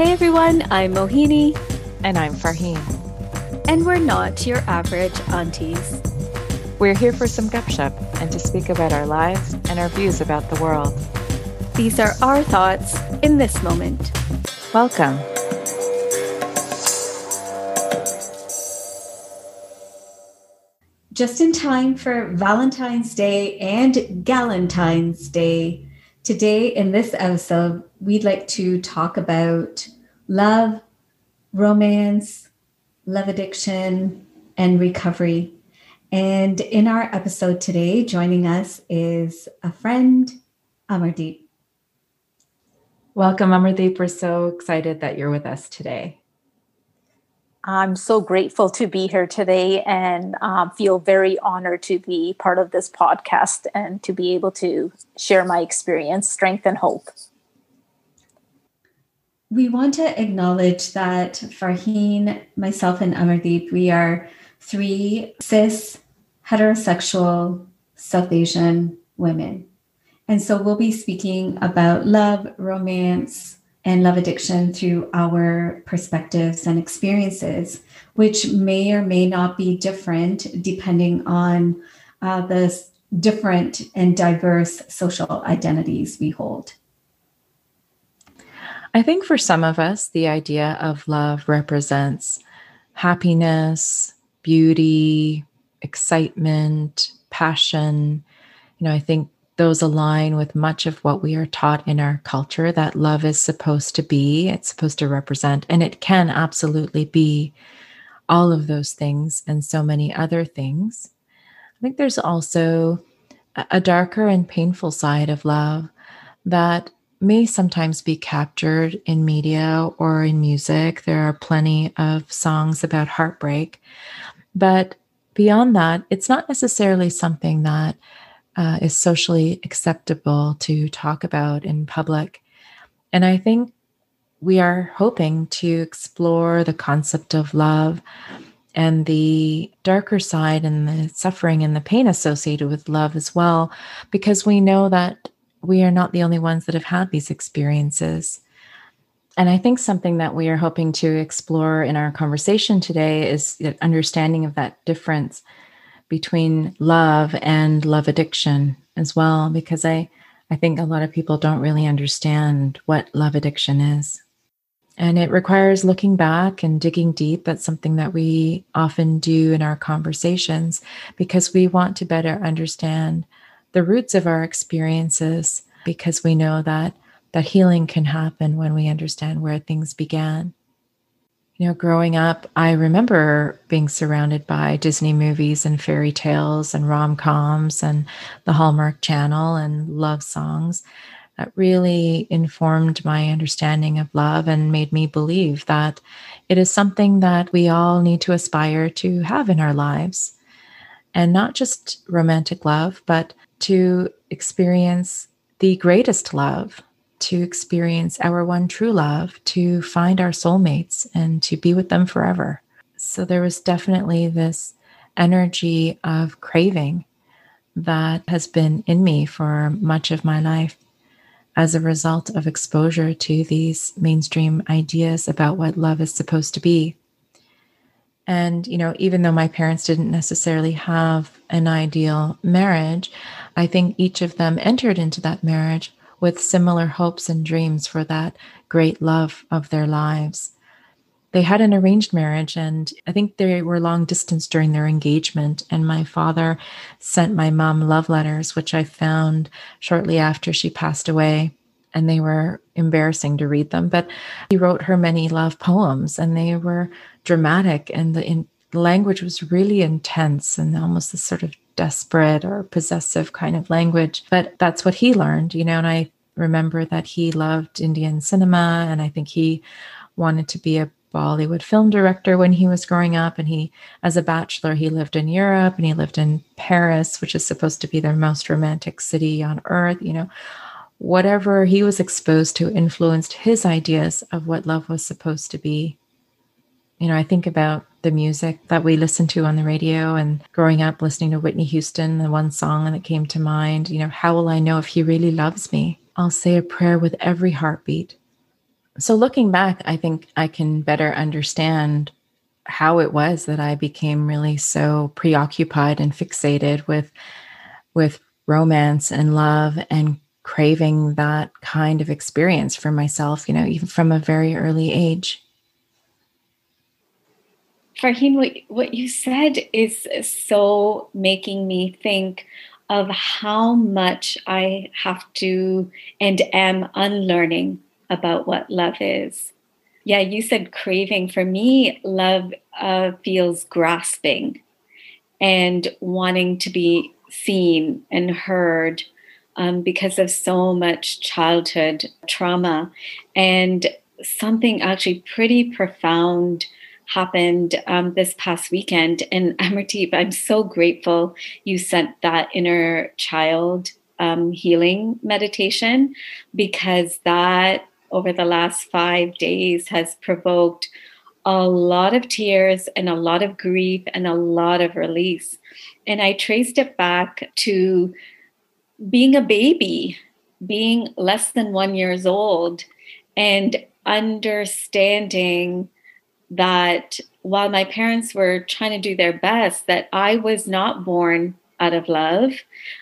Hey everyone, I'm Mohini. And I'm Farheen. And we're not your average aunties. We're here for some gupshup and to speak about our lives and our views about the world. These are our thoughts in this moment. Welcome. Just in time for Valentine's Day and Galentine's Day. Today, in this episode, we'd like to talk about love, romance, love addiction, and recovery. And in our episode today, joining us is a friend, Amardeep. Welcome, Amardeep. We're so excited that you're with us today. I'm so grateful to be here today and um, feel very honored to be part of this podcast and to be able to share my experience, strength, and hope. We want to acknowledge that Farheen, myself, and Amardeep, we are three cis, heterosexual, South Asian women. And so we'll be speaking about love, romance, and love addiction through our perspectives and experiences, which may or may not be different depending on uh, the different and diverse social identities we hold. I think for some of us, the idea of love represents happiness, beauty, excitement, passion. You know, I think those align with much of what we are taught in our culture that love is supposed to be, it's supposed to represent, and it can absolutely be all of those things and so many other things. I think there's also a darker and painful side of love that may sometimes be captured in media or in music. There are plenty of songs about heartbreak. But beyond that, it's not necessarily something that uh, is socially acceptable to talk about in public. And I think we are hoping to explore the concept of love and the darker side and the suffering and the pain associated with love as well, because we know that we are not the only ones that have had these experiences. And I think something that we are hoping to explore in our conversation today is the understanding of that difference between love and love addiction as well because i i think a lot of people don't really understand what love addiction is. And it requires looking back and digging deep that's something that we often do in our conversations because we want to better understand the roots of our experiences because we know that that healing can happen when we understand where things began you know, growing up, I remember being surrounded by Disney movies and fairy tales and rom coms and the Hallmark Channel and love songs that really informed my understanding of love and made me believe that it is something that we all need to aspire to have in our lives. And not just romantic love, but to experience the greatest love to experience our one true love, to find our soulmates, and to be with them forever. So there was definitely this energy of craving that has been in me for much of my life as a result of exposure to these mainstream ideas about what love is supposed to be. And, you know, even though my parents didn't necessarily have an ideal marriage, I think each of them entered into that marriage with similar hopes and dreams for that great love of their lives. They had an arranged marriage, and I think they were long distance during their engagement. And my father sent my mom love letters, which I found shortly after she passed away. And they were embarrassing to read them, but he wrote her many love poems, and they were dramatic, and the, in, language was really intense and almost this sort of desperate or possessive kind of language. But that's what he learned, you know, and I remember that he loved Indian cinema and I think he wanted to be a Bollywood film director when he was growing up. And he, as a bachelor, he lived in Europe and he lived in Paris, which is supposed to be the most romantic city on earth. You know, whatever he was exposed to influenced his ideas of what love was supposed to be. You know, I think about the music that we listened to on the radio and growing up listening to Whitney Houston, the one song that came to mind, you know, how will I know if he really loves me? I'll say a prayer with every heartbeat. So, looking back, I think I can better understand how it was that I became really so preoccupied and fixated with with romance and love and craving that kind of experience for myself, you know, even from a very early age. Farheen, what, what you said is so making me think of how much I have to and am unlearning about what love is. Yeah, you said craving. For me, love uh, feels grasping and wanting to be seen and heard um, because of so much childhood trauma. And something actually pretty profound happened um, this past weekend. And Amardeep, I'm so grateful you sent that inner child um, healing meditation because that over the last five days has provoked a lot of tears and a lot of grief and a lot of release. And I traced it back to being a baby, being less than one years old, and understanding that while my parents were trying to do their best, that I was not born out of love.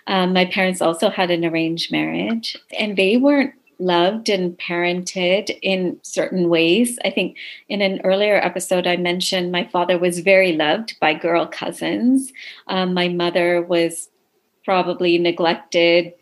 Um, my parents also had an arranged marriage, and they weren't loved and parented in certain ways. I think in an earlier episode, I mentioned my father was very loved by girl cousins. Um, my mother was probably neglected,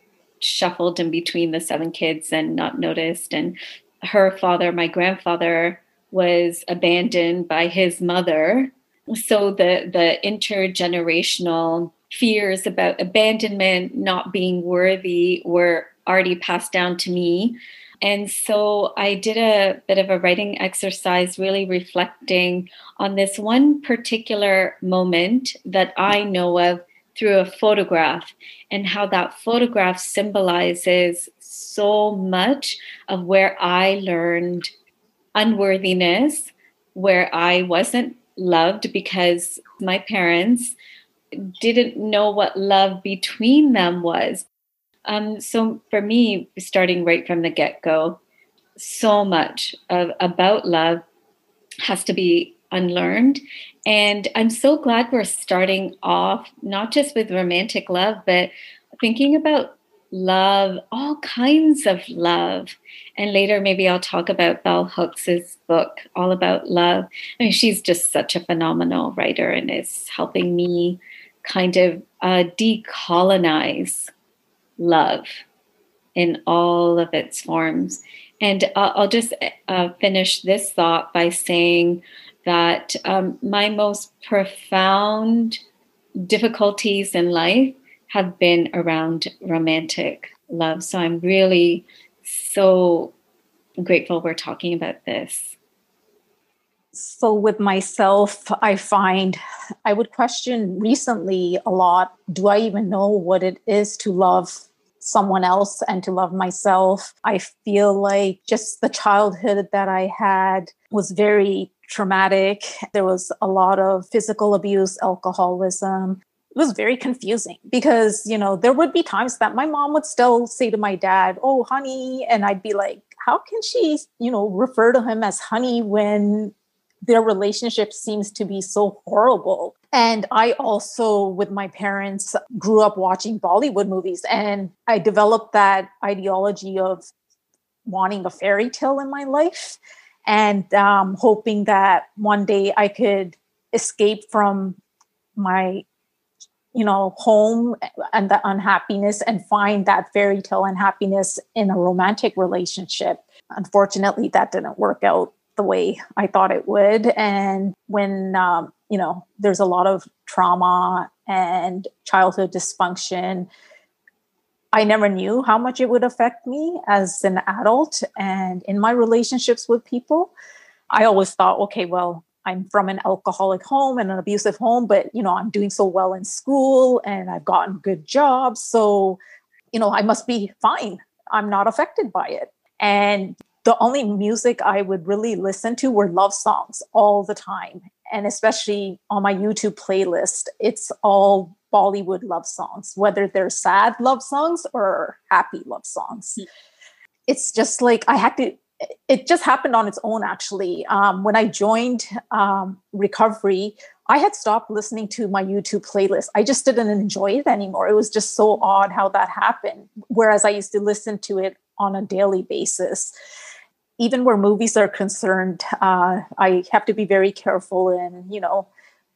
shuffled in between the seven kids and not noticed. And her father, my grandfather, was abandoned by his mother. So the the intergenerational fears about abandonment, not being worthy, were already passed down to me. And so I did a bit of a writing exercise, really reflecting on this one particular moment that I know of through a photograph and how that photograph symbolizes so much of where I learned unworthiness, where I wasn't loved because my parents didn't know what love between them was. Um, so for me, starting right from the get go, so much of, about love has to be unlearned. And I'm so glad we're starting off not just with romantic love, but thinking about love, all kinds of love. And later, maybe I'll talk about Bell Hooks's book, All About Love. I mean, she's just such a phenomenal writer and is helping me kind of uh, decolonize love in all of its forms. And uh, I'll just uh, finish this thought by saying that um, my most profound difficulties in life have been around romantic love. So I'm really so grateful we're talking about this. So, with myself, I find I would question recently a lot do I even know what it is to love someone else and to love myself? I feel like just the childhood that I had was very traumatic. There was a lot of physical abuse, alcoholism. It was very confusing because, you know, there would be times that my mom would still say to my dad, Oh, honey. And I'd be like, How can she, you know, refer to him as honey when their relationship seems to be so horrible? And I also, with my parents, grew up watching Bollywood movies and I developed that ideology of wanting a fairy tale in my life and um, hoping that one day I could escape from my you know home and the unhappiness and find that fairy tale and happiness in a romantic relationship unfortunately that didn't work out the way i thought it would and when um, you know there's a lot of trauma and childhood dysfunction I never knew how much it would affect me as an adult and in my relationships with people. I always thought, okay, well, I'm from an alcoholic home and an abusive home, but you know, I'm doing so well in school and I've gotten good jobs. So, you know, I must be fine. I'm not affected by it. And the only music I would really listen to were love songs all the time. And especially on my YouTube playlist, it's all Bollywood love songs, whether they're sad love songs or happy love songs. Mm. It's just like I had to it just happened on its own actually. Um, when i joined um, recovery i had stopped listening to my youtube playlist. I just didn't enjoy it anymore. It was just so odd how that happened whereas i used to listen to it on a daily basis. Even where movies are concerned uh, i have to be very careful in you know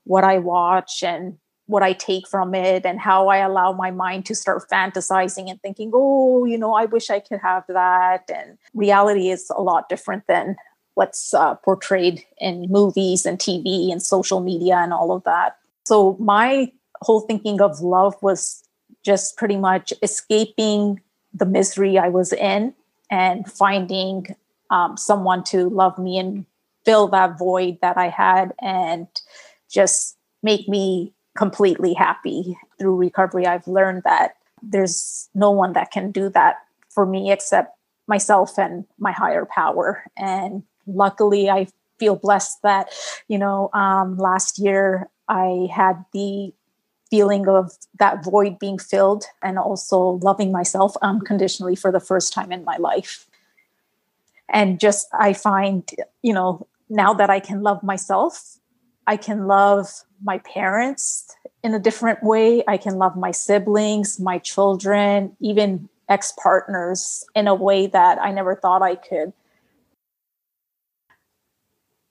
what i watch and what I take from it and how I allow my mind to start fantasizing and thinking, oh, you know, I wish I could have that. And reality is a lot different than what's uh, portrayed in movies and TV and social media and all of that. So my whole thinking of love was just pretty much escaping the misery I was in and finding um, someone to love me and fill that void that I had and just make me completely happy through recovery. I've learned that there's no one that can do that for me except myself and my higher power. And luckily, I feel blessed that, you know, um, last year I had the feeling of that void being filled and also loving myself unconditionally for the first time in my life. And just, I find, you know, now that I can love myself, I can love my parents in a different way. I can love my siblings, my children, even ex partners in a way that I never thought I could.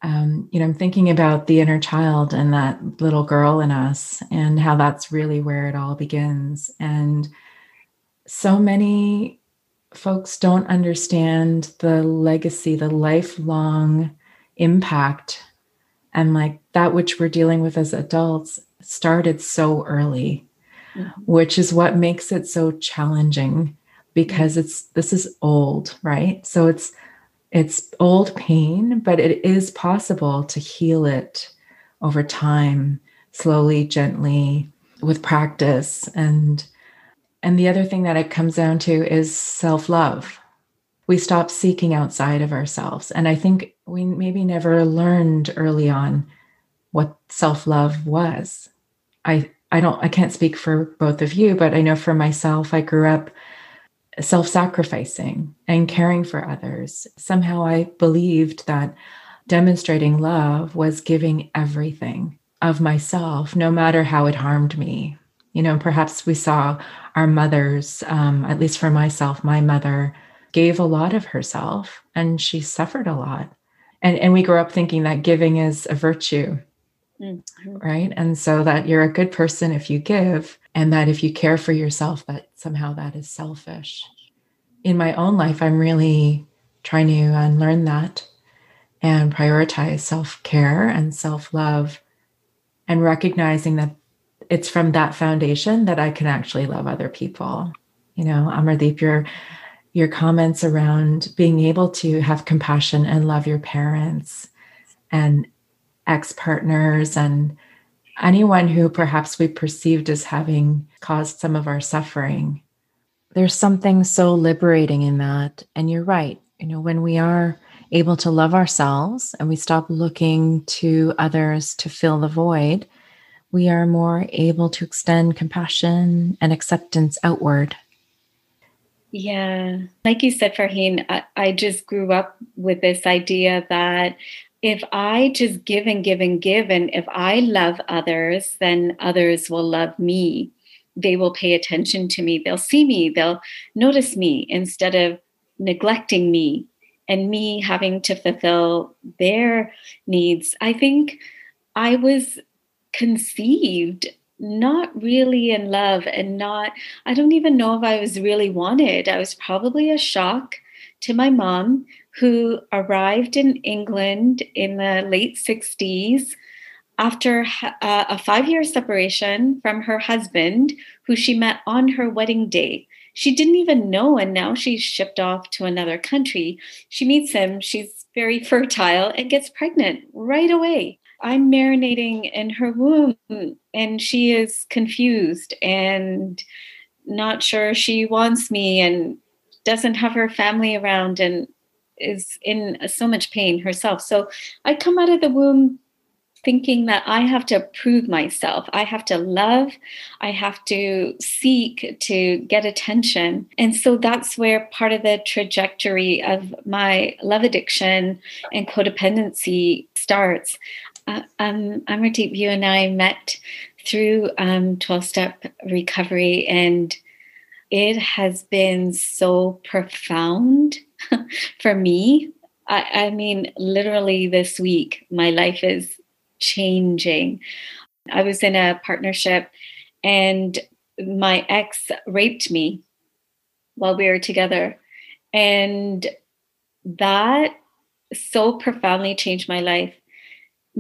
Um, you know, I'm thinking about the inner child and that little girl in us, and how that's really where it all begins. And so many folks don't understand the legacy, the lifelong impact and like that which we're dealing with as adults started so early mm-hmm. which is what makes it so challenging because mm-hmm. it's this is old right so it's it's old pain but it is possible to heal it over time slowly gently with practice and and the other thing that it comes down to is self-love we stop seeking outside of ourselves. And i think we maybe never learned early on what self-love was. I i don't i can't speak for both of you but i know for myself i grew up self-sacrificing and caring for others. Somehow i believed that demonstrating love was giving everything of myself no matter how it harmed me. You know perhaps we saw our mothers um, at least for myself my mother gave a lot of herself and she suffered a lot. And and we grow up thinking that giving is a virtue mm-hmm. right? And so that you're a good person if you give and that if you care for yourself that somehow that is selfish. In my own life i'm really trying to unlearn that and prioritize self-care and self-love and recognizing that it's from that foundation that i can actually love other people. You know amardeep you're your comments around being able to have compassion and love your parents and ex partners and anyone who perhaps we perceived as having caused some of our suffering. There's something so liberating in that. And you're right. You know, when we are able to love ourselves and we stop looking to others to fill the void, we are more able to extend compassion and acceptance outward yeah. Like you said, Farheen, I, I just grew up with this idea that if I just give and give and give, and if I love others, then others will love me. They will pay attention to me. They'll see me. They'll notice me instead of neglecting me and me having to fulfill their needs. I think I was conceived not really in love and not, I don't even know if I was really wanted. I was probably a shock to my mom, who arrived in England in the late 60s after uh, a five year separation from her husband, who she met on her wedding day. She didn't even know, and now she's shipped off to another country. She meets him, she's very fertile, and gets pregnant right away. I'm marinating in her womb and she is confused and not sure she wants me and doesn't have her family around and is in so much pain herself. So I come out of the womb thinking that I have to prove myself. I have to love. I have to seek to get attention. And so that's where part of the trajectory of my love addiction and codependency starts. Uh, um, you and I met through um, 12 step recovery, and it has been so profound for me. I, I mean, literally this week, my life is changing. I was in a partnership and my ex raped me while we were together. And that so profoundly changed my life.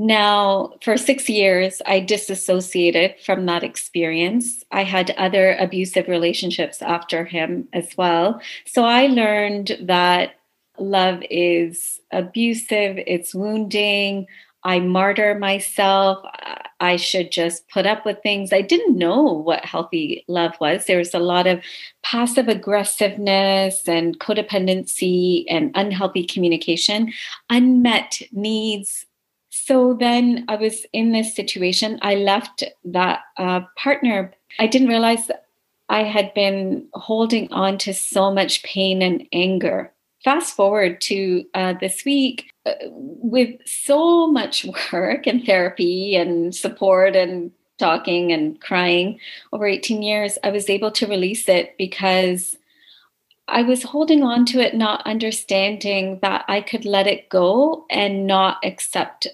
Now, for six years, I disassociated from that experience. I had other abusive relationships after him as well. So I learned that love is abusive, it's wounding. I martyr myself. I should just put up with things. I didn't know what healthy love was. There was a lot of passive aggressiveness and codependency and unhealthy communication, unmet needs. So then I was in this situation. I left that uh, partner. I didn't realize I had been holding on to so much pain and anger fast forward to uh, this week uh, with so much work and therapy and support and talking and crying over 18 years i was able to release it because i was holding on to it not understanding that i could let it go and not accept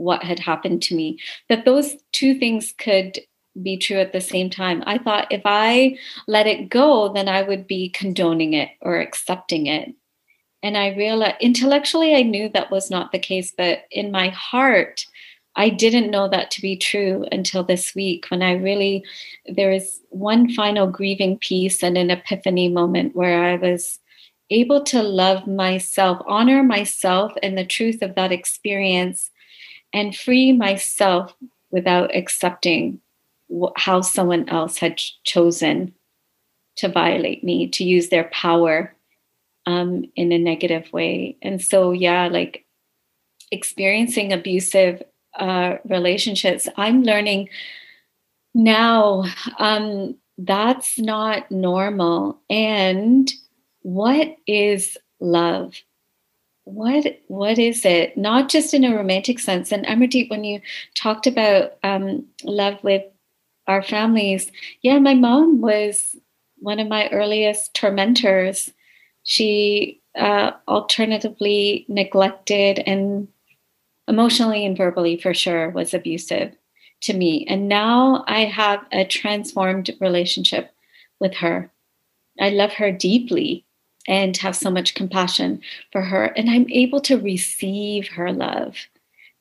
what had happened to me that those two things could be true at the same time. I thought if I let it go, then I would be condoning it or accepting it and I realized intellectually I knew that was not the case, but in my heart, I didn't know that to be true until this week when I really, there was one final grieving piece and an epiphany moment where I was able to love myself, honor myself and the truth of that experience, and free myself without accepting how someone else had chosen to violate me, to use their power um, in a negative way. And so, yeah, like experiencing abusive uh, relationships, I'm learning now um, that's not normal. And what is love? What what is it? Not just in a romantic sense. And Amardeep, when you talked about um, love with our families, yeah, my mom was one of my earliest tormentors she uh, alternatively neglected and emotionally and verbally for sure was abusive to me. And now I have a transformed relationship with her. I love her deeply and have so much compassion for her. And I'm able to receive her love.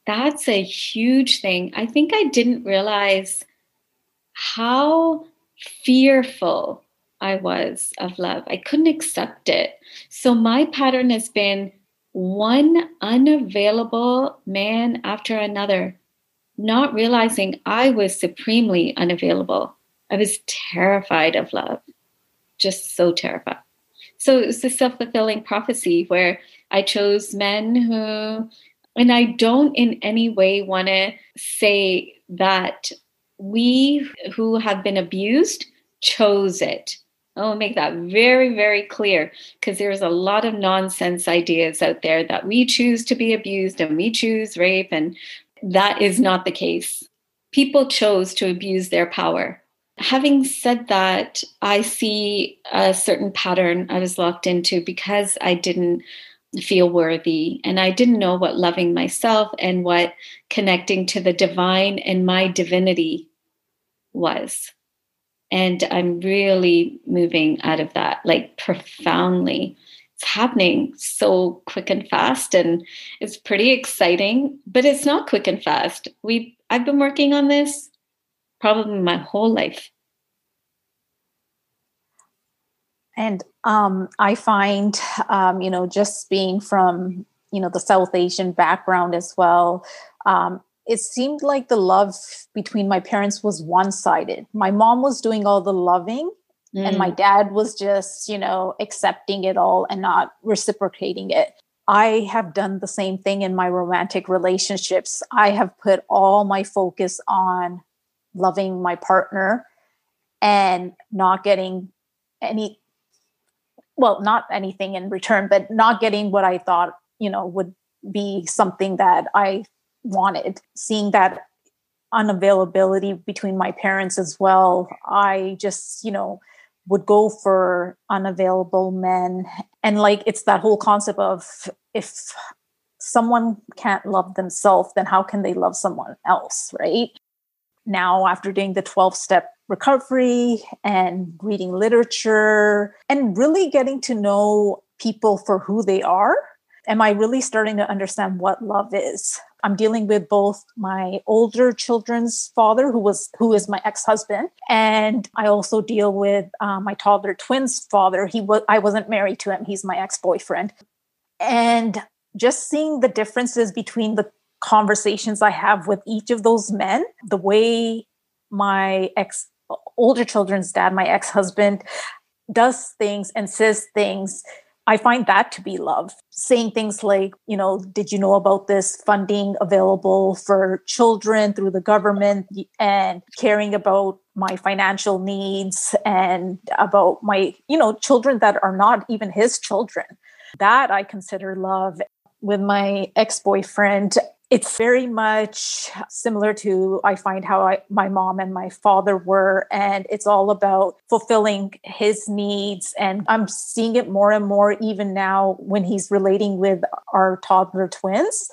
That's a huge thing. I think I didn't realize how fearful I was of love. I couldn't accept it. So my pattern has been one unavailable man after another, not realizing I was supremely unavailable. I was terrified of love, just so terrified. So it's a self fulfilling prophecy where I chose men who, and I don't in any way want to say that we who have been abused chose it. I'll make that very, very clear because there's a lot of nonsense ideas out there that we choose to be abused and we choose rape, and that is not the case. People chose to abuse their power. Having said that, I see a certain pattern I was locked into because I didn't feel worthy and I didn't know what loving myself and what connecting to the divine and my divinity was and I'm really moving out of that like profoundly. It's happening so quick and fast and it's pretty exciting, but it's not quick and fast. We I've been working on this probably my whole life. And um, I find, um, you know, just being from, you know, the South Asian background as well, um, it seemed like the love between my parents was one sided. My mom was doing all the loving, mm. and my mm. dad was just, you know, accepting it all and not reciprocating it. I have done the same thing in my romantic relationships. I have put all my focus on loving my partner and not getting any well not anything in return but not getting what i thought you know would be something that i wanted. Seeing that unavailability between my parents as well i just you know would go for unavailable men. And like it's that whole concept of if someone can't love themselves then how can they love someone else right now after doing the 12 step recovery and reading literature and really getting to know people for who they are am i really starting to understand what love is? I'm dealing with both my older children's father who was who is my ex-husband and i also deal with uh, my toddler twins father. He was i wasn't married to him. He's my ex-boyfriend. And just seeing the differences between the conversations i have with each of those men the way my ex older children's dad, my ex husband, does things and says things. I find that to be love. Saying things like, you know, did you know about this funding available for children through the government and caring about my financial needs and about my, you know, children that are not even his children. That I consider love. With my ex boyfriend, it's very much similar to i find how I, my mom and my father were and it's all about fulfilling his needs and i'm seeing it more and more even now when he's relating with our toddler twins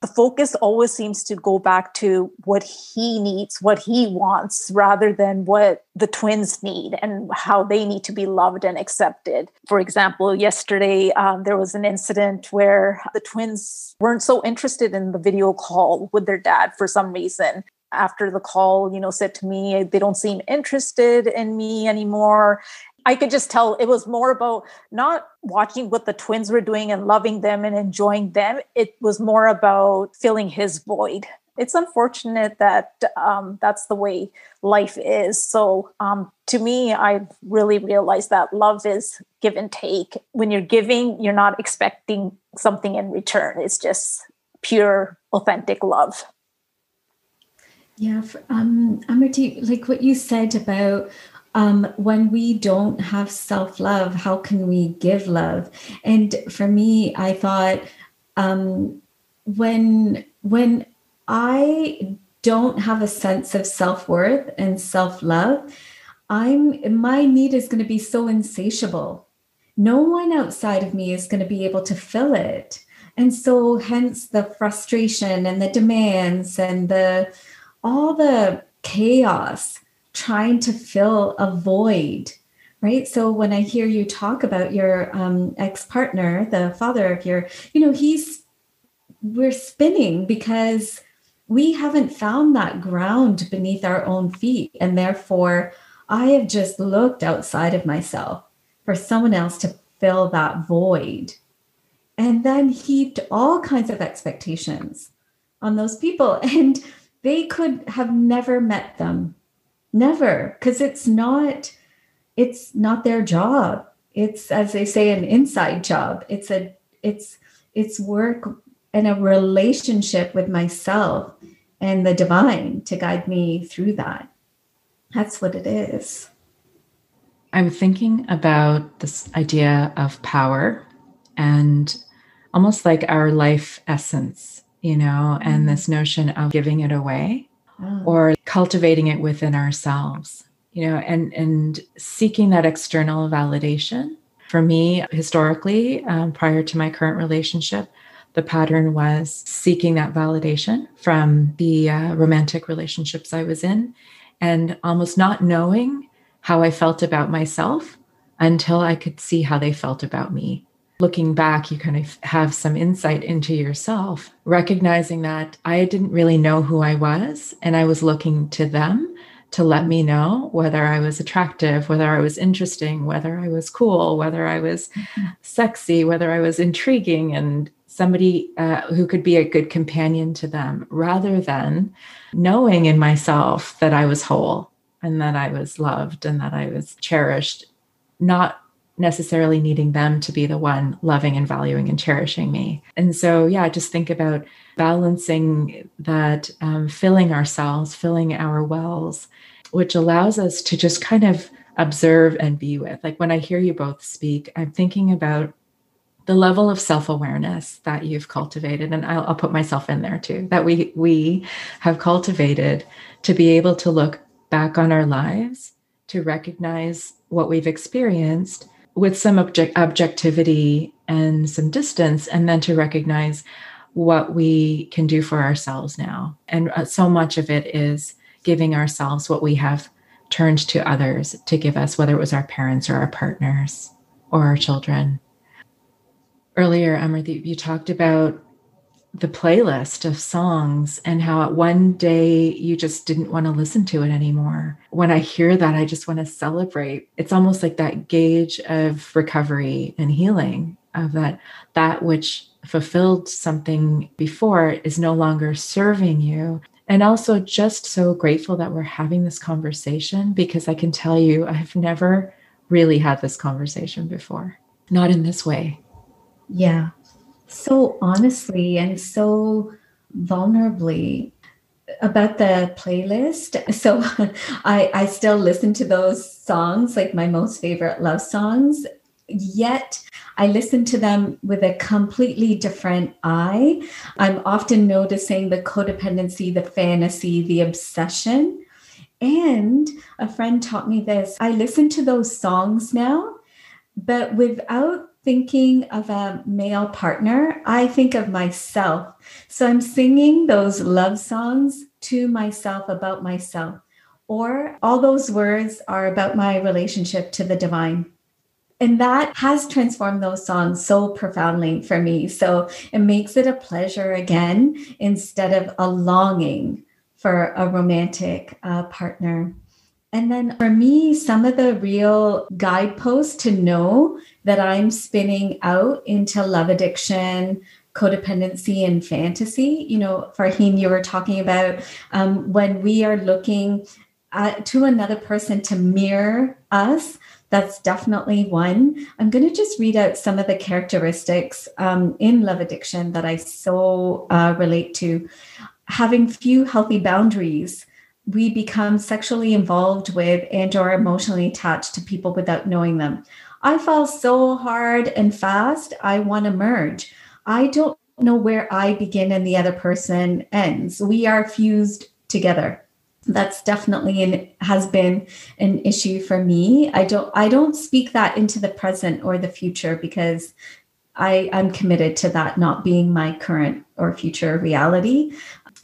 the focus always seems to go back to what he needs, what he wants, rather than what the twins need and how they need to be loved and accepted. For example, yesterday um, there was an incident where the twins weren't so interested in the video call with their dad for some reason after the call, you know, said to me, they don't seem interested in me anymore. I could just tell it was more about not watching what the twins were doing and loving them and enjoying them. It was more about filling his void. It's unfortunate that um, that's the way life is. So, um, to me, I really realized that love is give and take. When you're giving, you're not expecting something in return. It's just pure, authentic love. Yeah, for, um, like what you said about um, when we don't have self love, how can we give love? And for me, I thought um, when when I don't have a sense of self worth and self love, I'm my need is going to be so insatiable. No one outside of me is going to be able to fill it. And so hence the frustration and the demands and the all the chaos trying to fill a void right? So when i hear you talk about your um, ex-partner the father of your you know he's we're spinning because we haven't found that ground beneath our own feet. And therefore i have just looked outside of myself for someone else to fill that void. And then heaped all kinds of expectations on those people. And they could have never met them Never, because it's not it's not their job. It's as they say an inside job. It's a it's it's work and a relationship with myself and the divine to guide me through that. That's what it is. I'm thinking about this idea of power and almost like our life essence, you know, and mm-hmm. this notion of giving it away oh. or cultivating it within ourselves you know and and seeking that external validation for me historically um, prior to my current relationship the pattern was seeking that validation from the uh, romantic relationships i was in and almost not knowing how i felt about myself until i could see how they felt about me looking back, you kind of have some insight into yourself, recognizing that I didn't really know who I was and I was looking to them to let me know whether I was attractive, whether I was interesting, whether I was cool, whether I was mm-hmm. sexy, whether I was intriguing, and somebody uh, who could be a good companion to them, rather than knowing in myself that I was whole and that I was loved and that I was cherished, not necessarily needing them to be the one loving and valuing and cherishing me. And so, yeah, just think about balancing that, um, filling ourselves, filling our wells, which allows us to just kind of observe and be with. Like when I hear you both speak, I'm thinking about the level of self-awareness that you've cultivated and I'll, I'll, put myself in there too that we we have cultivated to be able to look back on our lives to recognize what we've experienced with some object, objectivity and some distance, and then to recognize what we can do for ourselves now. And uh, so much of it is giving ourselves what we have turned to others to give us, whether it was our parents or our partners or our children. Earlier, Amardeep, you talked about the playlist of songs and how one day you just didn't want to listen to it anymore. When I hear that, I just want to celebrate. It's almost like that gauge of recovery and healing of that that which fulfilled something before is no longer serving you. And also just so grateful that we're having this conversation because I can tell you I've never really had this conversation before. Not in this way. Yeah so honestly and so vulnerably about the playlist. So I, I still listen to those songs, like my most favorite love songs, yet I listen to them with a completely different eye. I'm often noticing the codependency, the fantasy, the obsession. And a friend taught me this I listen to those songs now, but without thinking of a male partner, I think of myself. So I'm singing those love songs to myself about myself, or all those words are about my relationship to the divine. And that has transformed those songs so profoundly for me. So it makes it a pleasure again instead of a longing for a romantic uh, partner. And then for me, some of the real guideposts to know that I'm spinning out into love addiction, codependency, and fantasy. You know, Farheen, you were talking about um, when we are looking at, to another person to mirror us. That's definitely one. I'm going to just read out some of the characteristics um, in love addiction that I so uh, relate to. Having few healthy boundaries, we become sexually involved with and or emotionally attached to people without knowing them. I fall so hard and fast, I want to merge. I don't know where I begin and the other person ends. We are fused together. That's definitely and has been an issue for me. I don't I don't speak that into the present or the future because I, I'm committed to that not being my current or future reality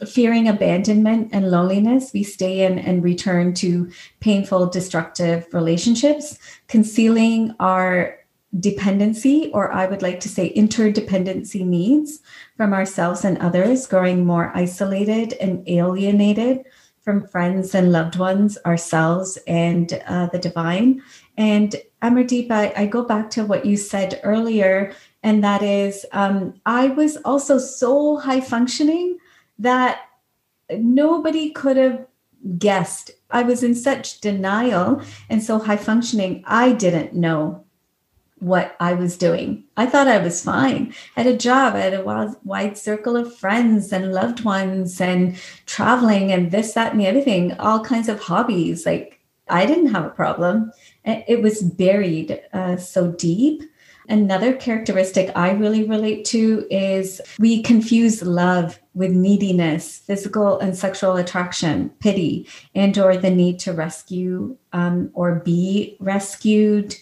fearing abandonment and loneliness, we stay in and return to painful, destructive relationships, concealing our dependency, or I would like to say interdependency needs from ourselves and others, growing more isolated and alienated from friends and loved ones, ourselves, and uh, the divine. And Amardeep, I, I go back to what you said earlier, and that is um, I was also so high functioning that nobody could have guessed. I was in such denial and so high functioning, I didn't know what I was doing. I thought I was fine. I had a job, I had a wide, circle of friends and loved ones and traveling and this, that, and the other thing, all kinds of hobbies. Like I didn't have a problem. It was buried uh, so deep Another characteristic I really relate to is we confuse love with neediness, physical and sexual attraction, pity, and or the need to rescue um, or be rescued.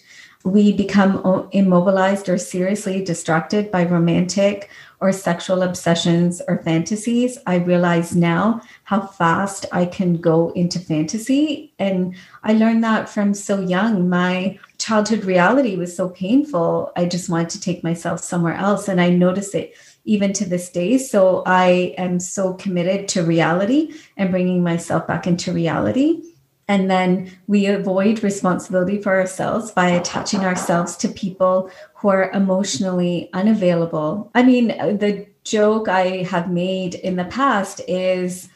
We become immobilized or seriously distracted by romantic or sexual obsessions or fantasies. I realize now how fast I can go into fantasy. And I learned that from so young. My childhood reality was so painful. I just wanted to take myself somewhere else. And I notice it even to this day. So I am so committed to reality and bringing myself back into reality. And then we avoid responsibility for ourselves by attaching ourselves to people who are emotionally unavailable. I mean, the joke I have made in the past is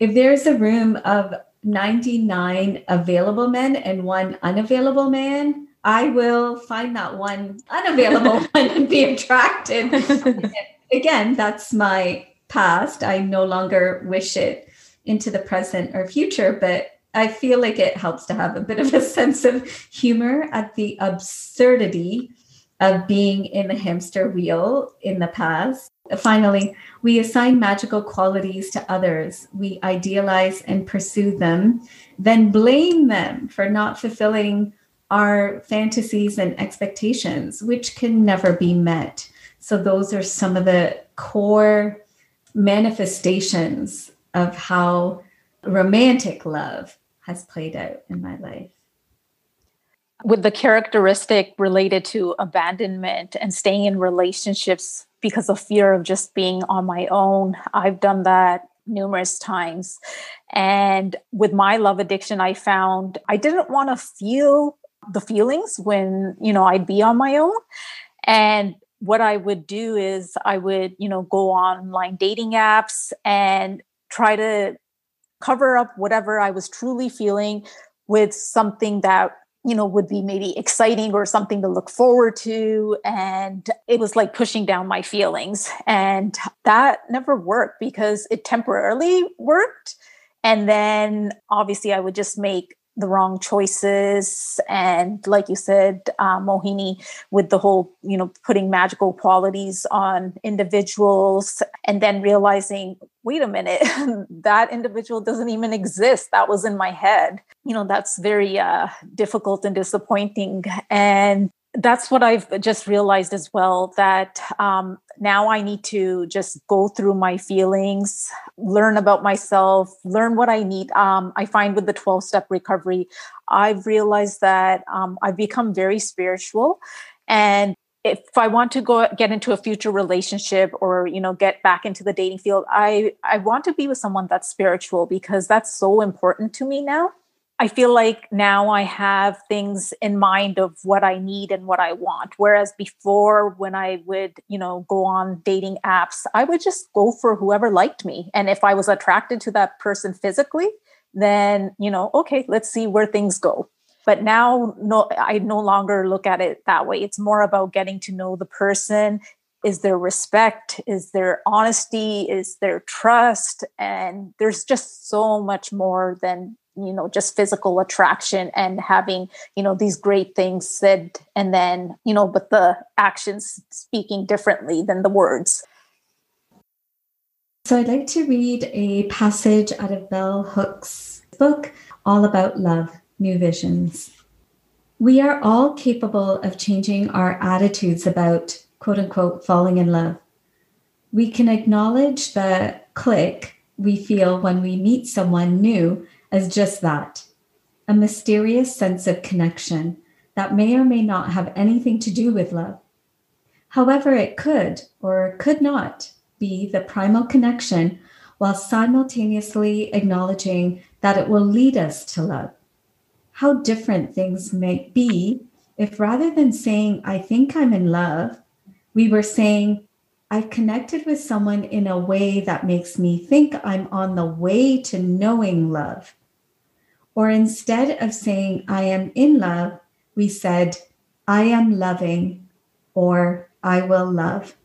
if there's a room of 99 available men and one unavailable man, I will find that one unavailable one and be attracted. Again, that's my past. I no longer wish it into the present or future, but I feel like it helps to have a bit of a sense of humor at the absurdity of being in the hamster wheel in the past. Finally, we assign magical qualities to others. We idealize and pursue them, then blame them for not fulfilling our fantasies and expectations, which can never be met. So, those are some of the core manifestations of how romantic love has played out in my life. With the characteristic related to abandonment and staying in relationships because of fear of just being on my own, I've done that numerous times. And with my love addiction, I found I didn't want to feel the feelings when, you know, I'd be on my own. And what I would do is I would, you know, go online dating apps and try to cover up whatever I was truly feeling with something that you know would be maybe exciting or something to look forward to. And it was like pushing down my feelings. And that never worked because it temporarily worked. And then obviously i would just make the wrong choices and like you said uh, mohini with the whole you know putting magical qualities on individuals and then realizing wait a minute that individual doesn't even exist. That was in my head. You know that's very uh, difficult and disappointing. And that's what I've just realized as well that um, now I need to just go through my feelings, learn about myself, learn what I need. Um, I find with the 12 step recovery, I've realized that um, I've become very spiritual. And if I want to go get into a future relationship or you know get back into the dating field, I I want to be with someone that's spiritual because that's so important to me now. I feel like now I have things in mind of what I need and what I want. Whereas before, when I would, you know, go on dating apps, I would just go for whoever liked me. And if I was attracted to that person physically, then, you know, okay, let's see where things go. But now no I no longer look at it that way. It's more about getting to know the person. Is there respect? Is there honesty? Is there trust? And there's just so much more than you know just physical attraction and having you know these great things said and then you know but the actions speaking differently than the words. So i'd like to read a passage out of bell hook's book all about love new visions. We are all capable of changing our attitudes about quote unquote falling in love. We can acknowledge the click we feel when we meet someone new as just that a mysterious sense of connection that may or may not have anything to do with love. However, it could or could not be the primal connection while simultaneously acknowledging that it will lead us to love. How different things may be if rather than saying, I think I'm in love, we were saying, I've connected with someone in a way that makes me think I'm on the way to knowing love. Or instead of saying, I am in love, we said, I am loving or I will love.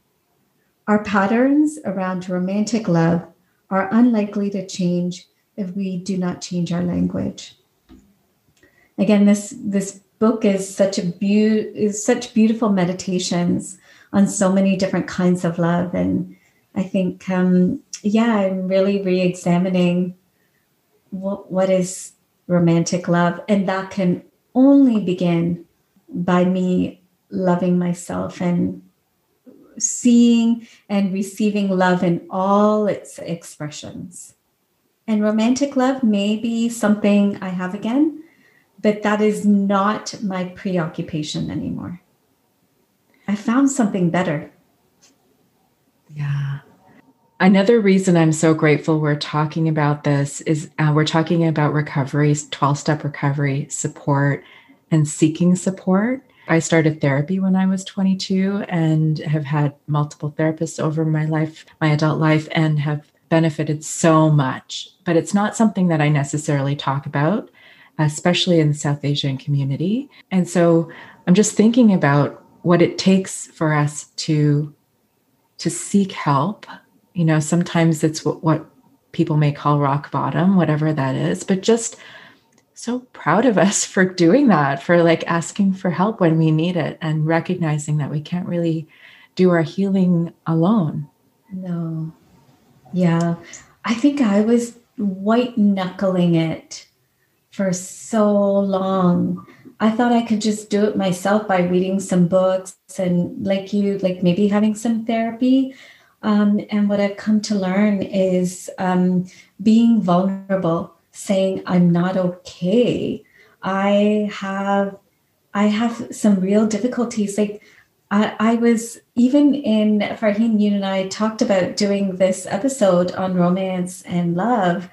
Our patterns around romantic love are unlikely to change if we do not change our language. Again, this, this book is such a be- is such beautiful meditations on so many different kinds of love. And I think, um, yeah, I'm really re-examining what, what is romantic love. And that can only begin by me loving myself and seeing and receiving love in all its expressions. And romantic love may be something I have again, but that is not my preoccupation anymore. I found something better. Yeah. Another reason I'm so grateful we're talking about this is uh, we're talking about recovery, 12 step recovery support, and seeking support. I started therapy when I was 22 and have had multiple therapists over my life, my adult life, and have benefited so much. But it's not something that I necessarily talk about. especially in the South Asian community. And so I'm just thinking about what it takes for us to to seek help. You know, sometimes it's what, what people may call rock bottom, whatever that is, but just so proud of us for doing that, for like asking for help when we need it and recognizing that we can't really do our healing alone. No. Yeah. I think I was white knuckling it for so long. I thought I could just do it myself by reading some books and, like you, like maybe having some therapy. Um, and what I've come to learn is um, being vulnerable, saying I'm not okay. I have, I have some real difficulties. Like I, I was even in Farheen, you and I talked about doing this episode on romance and love.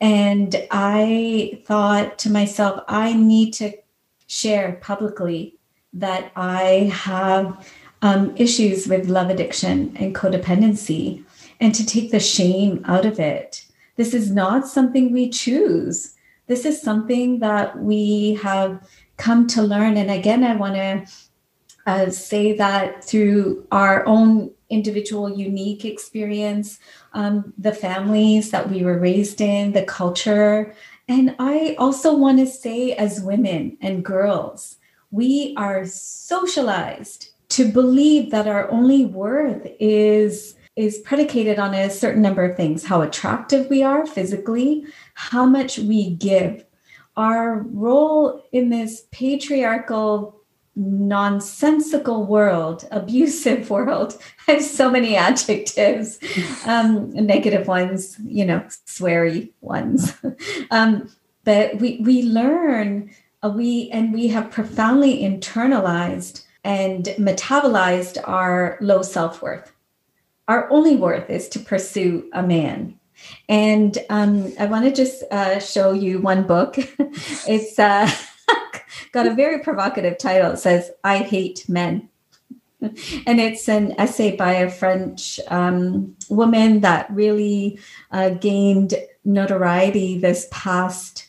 And I thought to myself, I need to share publicly that I have um, issues with love addiction and codependency and to take the shame out of it. This is not something we choose. This is something that we have come to learn. And again, I want to uh, say that through our own individual unique experience, um, the families that we were raised in, the culture. And I also want to say, as women and girls, we are socialized to believe that our only worth is is predicated on a certain number of things how attractive we are physically how much we give our role in this patriarchal nonsensical world, abusive world. I have so many adjectives, um, negative ones, you know, sweary ones. um, but we we learn uh, we and we have profoundly internalized and metabolized our low self worth. Our only worth is to pursue a man. And um, I want to just uh, show you one book. it's uh, got a very provocative title. It says, I Hate Men. and it's an essay by a French um, woman that really uh, gained notoriety this past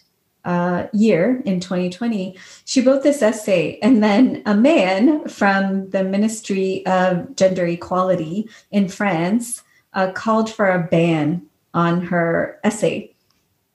uh, year in 2020. She wrote this essay, and then a man from the Ministry of Gender Equality in France uh, called for a ban on her essay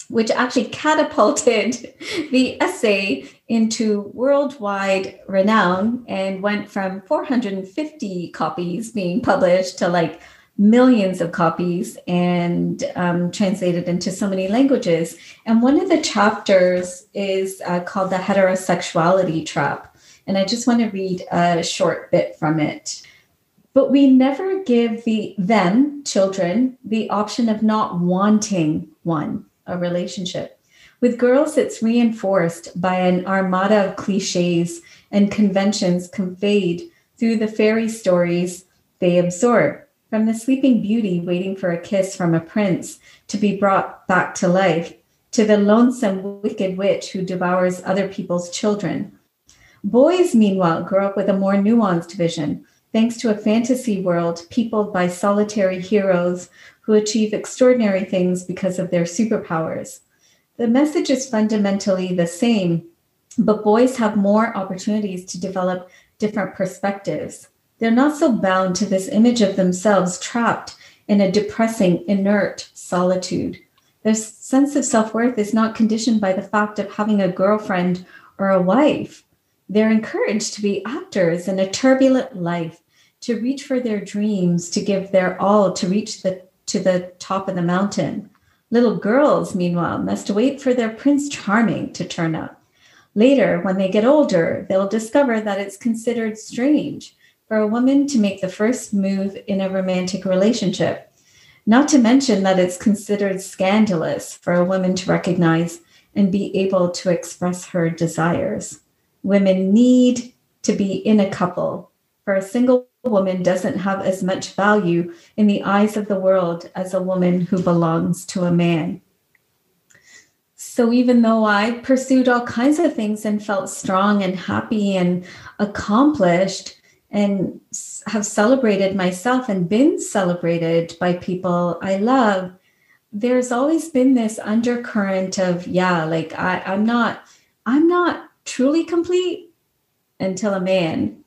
which actually catapulted the essay into worldwide renown and went from 450 copies being published to like millions of copies and um, translated into so many languages. And one of the chapters is uh, called The Heterosexuality Trap. And I just want to read a short bit from it. But we never give the them, children, the option of not wanting one a relationship. With girls, it's reinforced by an armada of cliches and conventions conveyed through the fairy stories they absorb. From the sleeping beauty waiting for a kiss from a prince to be brought back to life, to the lonesome wicked witch who devours other people's children. Boys, meanwhile, grow up with a more nuanced vision, thanks to a fantasy world peopled by solitary heroes who achieve extraordinary things because of their superpowers. The message is fundamentally the same, but boys have more opportunities to develop different perspectives. They're not so bound to this image of themselves trapped in a depressing, inert solitude. Their sense of self worth is not conditioned by the fact of having a girlfriend or a wife. They're encouraged to be actors in a turbulent life, to reach for their dreams, to give their all to reach the to the top of the mountain. Little girls, meanwhile, must wait for their Prince Charming to turn up. Later, when they get older, they'll discover that it's considered strange for a woman to make the first move in a romantic relationship. Not to mention that it's considered scandalous for a woman to recognize and be able to express her desires. Women need to be in a couple. For a single woman doesn't have as much value in the eyes of the world as a woman who belongs to a man. So even though I pursued all kinds of things and felt strong and happy and accomplished and have celebrated myself and been celebrated by people I love, there's always been this undercurrent of yeah like I, i'm not i'm not truly complete until a man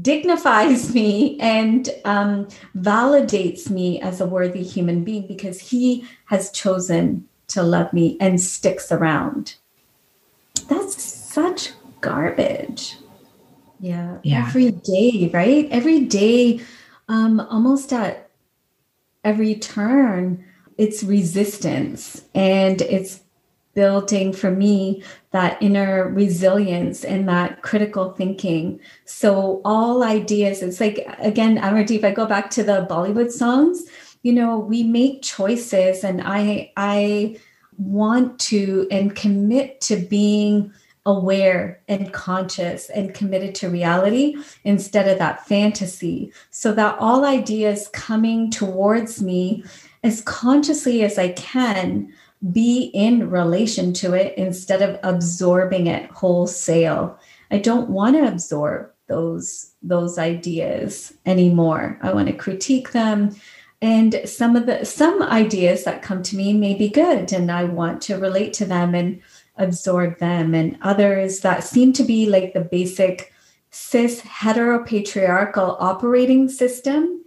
dignifies me and um, validates me as a worthy human being because he has chosen to love me and sticks around. That's such garbage yeah, yeah. every day right every day um, almost at every turn it's resistance and it's building for me that inner resilience and that critical thinking. So all ideas, it's like again, Amardeep, I go back to the Bollywood songs, you know, we make choices and I I want to and commit to being aware and conscious and committed to reality instead of that fantasy so that all ideas coming towards me as consciously as I can be in relation to it instead of absorbing it wholesale. I don't want to absorb those those ideas anymore. I want to critique them and some of the some ideas that come to me may be good and I want to relate to them and absorb them. And others that seem to be like the basic cis heteropatriarchal operating system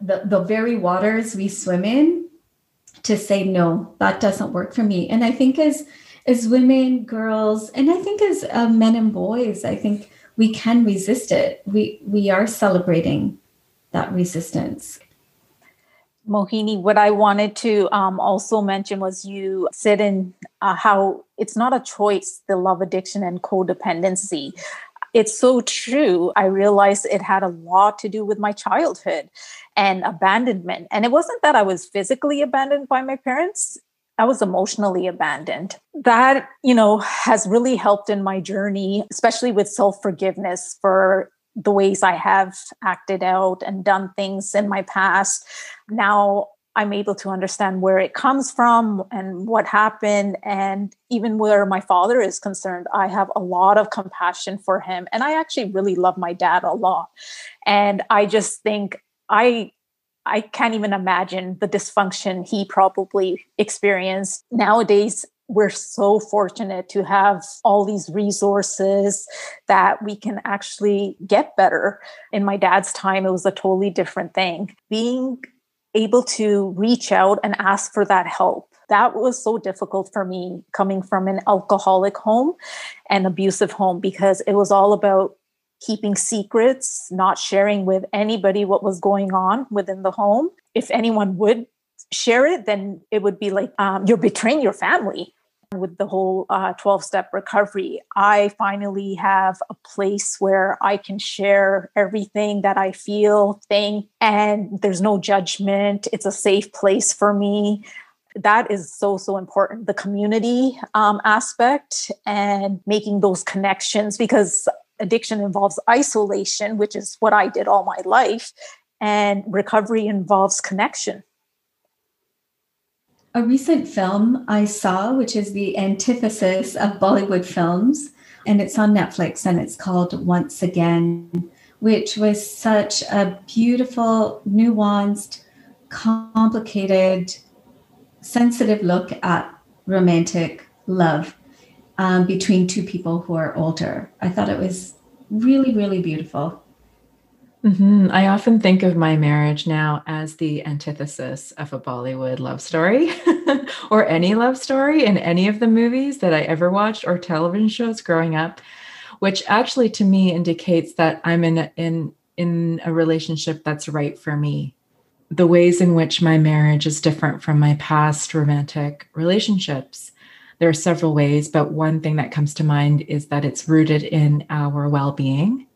the, the very waters we swim in to say no that doesn't work for me. And i think as as women girls and i think as uh, men and boys i think we can resist it. We we are celebrating that resistance Mohini, what I wanted to um, also mention was you said in uh, how it's not a choice, the love addiction and codependency. It's so true. I realized it had a lot to do with my childhood and abandonment. And it wasn't that I was physically abandoned by my parents, I was emotionally abandoned. That, you know, has really helped in my journey, especially with self forgiveness for the ways I have acted out and done things in my past. Now I'm able to understand where it comes from and what happened. And even where my father is concerned, I have a lot of compassion for him. And I actually really love my dad a lot. And I just think I I can't even imagine the dysfunction he probably experienced. Nowadays, we're so fortunate to have all these resources that we can actually get better. In my dad's time, it was a totally different thing. Being able to reach out and ask for that help. That was so difficult for me coming from an alcoholic home and abusive home because it was all about keeping secrets, not sharing with anybody what was going on within the home. If anyone would share it, then it would be like um, you're betraying your family with the whole 12 uh, step recovery, I finally have a place where I can share everything that I feel, think, and there's no judgment. It's a safe place for me. That is so, so important. The community um, aspect and making those connections because addiction involves isolation, which is what I did all my life, and recovery involves connection a recent film I saw, which is the antithesis of Bollywood films, and it's on Netflix and it's called Once Again, which was such a beautiful, nuanced, complicated, sensitive look at romantic love um, between two people who are older. I thought it was really, really beautiful. Mm-hmm. I often think of my marriage now as the antithesis of a Bollywood love story or any love story in any of the movies that I ever watched or television shows growing up, which actually to me indicates that I'm in a, in in a relationship that's right for me. The ways in which my marriage is different from my past romantic relationships. There are several ways, but one thing that comes to mind is that it's rooted in our well-being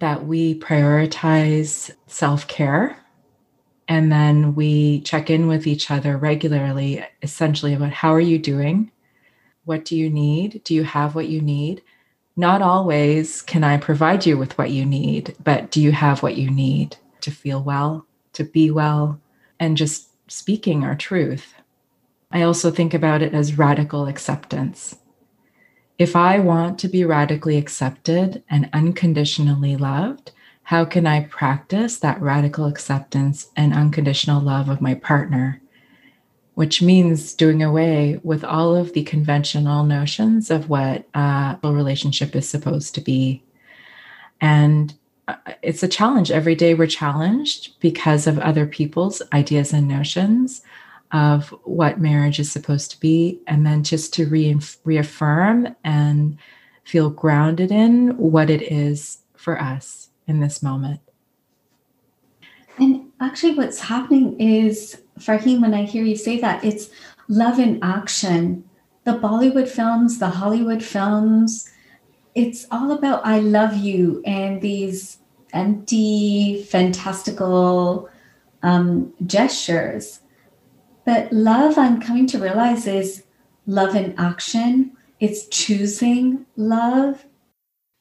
that we prioritize self care and then we check in with each other regularly, essentially about how are you doing? What do you need? Do you have what you need? Not always can I provide you with what you need, but do you have what you need to feel well, to be well, and just speaking our truth? I also think about it as radical acceptance. If I want to be radically accepted and unconditionally loved, how can I practice that radical acceptance and unconditional love of my partner? which means doing away with all of the conventional notions of what a relationship is supposed to be. And uh, it's a challenge. Every day we're challenged because of other people's ideas and notions of what marriage is supposed to be. And then just to re- reaffirm and feel grounded in what it is for us in this moment. And actually, what's happening is, Farheen, when I hear you say that, it's love in action. The Bollywood films, the Hollywood films, it's all about I love you and these empty, fantastical um, gestures. But love, I'm coming to realize, is love in action. It's choosing love.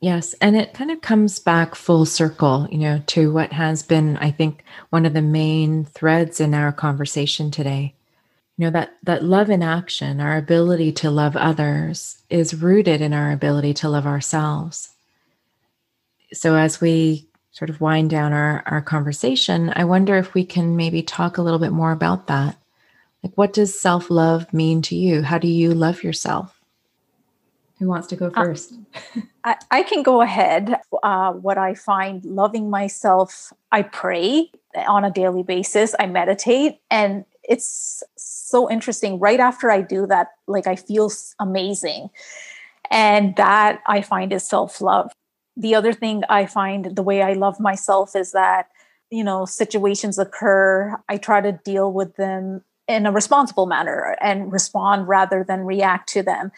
Yes. And it kind of comes back full circle, you know, to what has been, I think, one of the main threads in our conversation today. You know, that, that love in action, our ability to love others, is rooted in our ability to love ourselves. So as we sort of wind down our, our conversation, I wonder if we can maybe talk a little bit more about that. Like, what does self love mean to you? How do you love yourself? Who wants to go uh, first? Uh, I, I, can go ahead. Uh, what I find loving myself, I pray on a daily basis, I meditate, and it's so interesting. Right after I do that, like I feel amazing. And that I find is self love the other thing I find the way I love myself is that, you know, situations occur, I try to deal with them in a responsible manner and respond rather than react to them.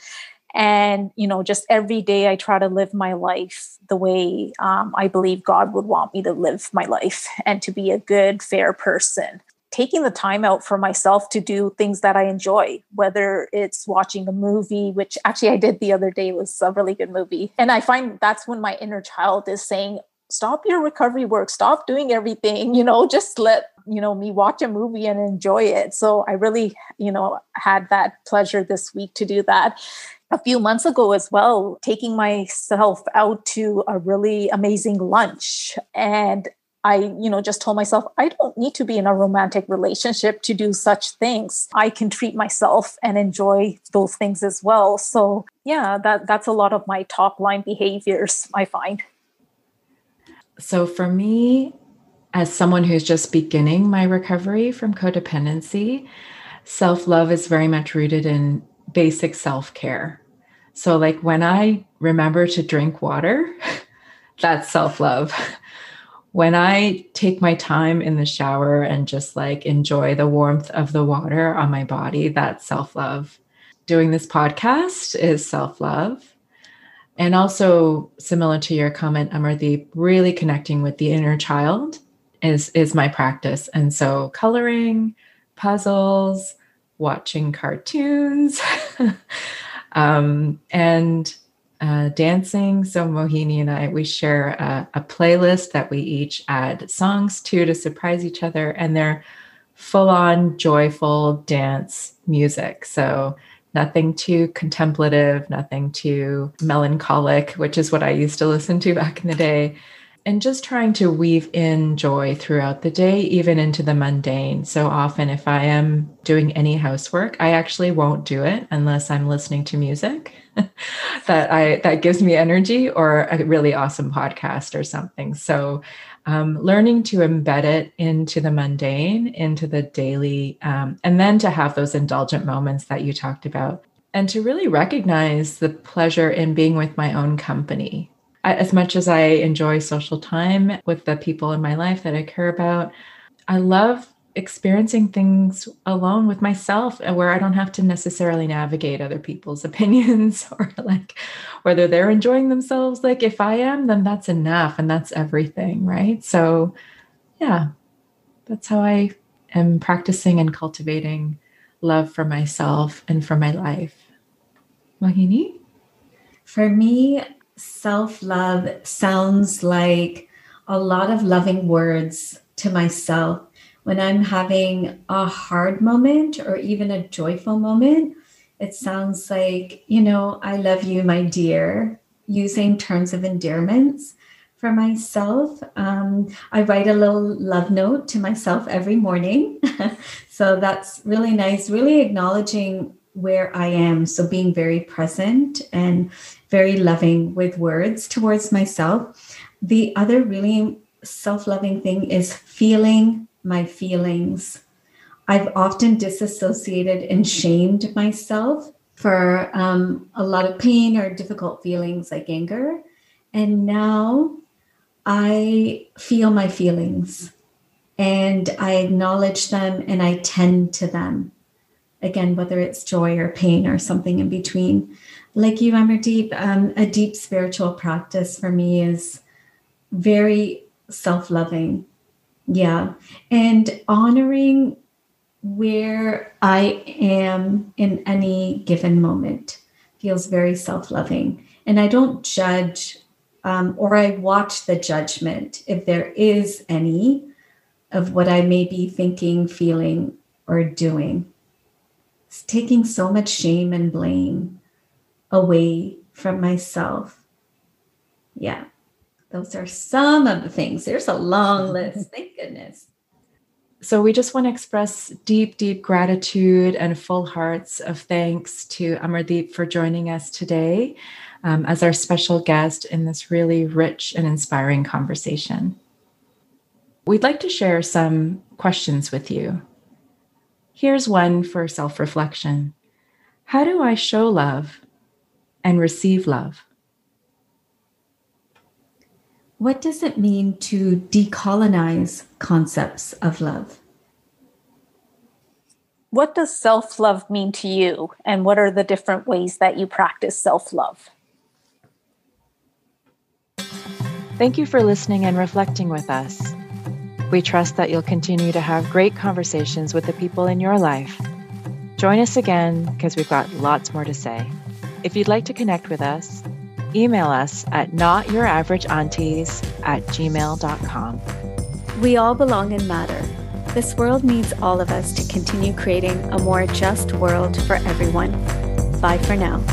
And, you know, just every day I try to live my life the way um, I believe God would want me to live my life and to be a good, fair person taking the time out for myself to do things that I enjoy, whether it's watching a movie, which actually I did the other day was a really good movie. And I find that's when my inner child is saying, stop your recovery work, stop doing everything, you know, just let, you know, me watch a movie and enjoy it. So I really, you know, had that pleasure this week to do that a few months ago as well, taking myself out to a really amazing lunch. And I, you know, just told myself, I don't need to be in a romantic relationship to do such things. I can treat myself and enjoy those things as well. So yeah, that that's a lot of my top line behaviors, I find. So for me, as someone who's just beginning my recovery from codependency, self-love is very much rooted in basic self-care. So like when I remember to drink water, that's self-love when I take my time in the shower and just like enjoy the warmth of the water on my body, that's self love. Doing this podcast is self love. And also, similar to your comment, Amardeep, really connecting with the inner child is, is my practice. And so, coloring, puzzles, watching cartoons, um, and uh, dancing. So Mohini and I, we share a, a, playlist that we each add songs to to surprise each other, and they're full on joyful dance music. So nothing too contemplative, nothing too melancholic, which is what I used to listen to back in the day and just trying to weave in joy throughout the day, even into the mundane. So often, if I am doing any housework, I actually won't do it unless I'm listening to music that I that gives me energy or a really awesome podcast or something. So, um, learning to embed it into the mundane, into the daily, um, and then to have those indulgent moments that you talked about, and to really recognize the pleasure in being with my own company. As much as I enjoy social time with the people in my life that I care about, I love experiencing things alone with myself and where I don't have to necessarily navigate other people's opinions or like whether they're enjoying themselves. Like if I am, then that's enough and that's everything. Right. So, yeah, that's how I am practicing and cultivating love for myself and for my life. Mohini? For me, self love sounds like a lot of loving words to myself. When I'm having a hard moment or even a joyful moment, it sounds like, you know, I love you, my dear, using terms of endearments for myself. Um, I write a little love note to myself every morning. so that's really nice, really acknowledging where I am. So being very present and very loving with words towards myself. The other really self loving thing is feeling my feelings. I've often disassociated and shamed myself for um, a lot of pain or difficult feelings like anger. And now I feel my feelings and I acknowledge them and I tend to them. Again, whether it's joy or pain or something in between. Like you, Amardeep, um, a deep spiritual practice for me is very self loving. Yeah. And honoring where I am in any given moment feels very self loving. And I don't judge um, or I watch the judgment if there is any of what I may be thinking, feeling, or doing. It's taking so much shame and blame away from myself. Yeah, those are some of the things. There's a long list, thank goodness. So, we just want to express deep, deep gratitude and full hearts of thanks to Amardeep for joining us today um, as our special guest in this really rich and inspiring conversation. We'd like to share some questions with you. Here's one for self reflection How do I show love and receive love? What does it mean to decolonize concepts of love? What does self love mean to you, and what are the different ways that you practice self love? Thank you for listening and reflecting with us. We trust that you'll continue to have great conversations with the people in your life. Join us again because we've got lots more to say. If you'd like to connect with us, email us at notyouraverageaunties at gmail.com. We all belong and matter. This world needs all of us to continue creating a more just world for everyone. Bye for now.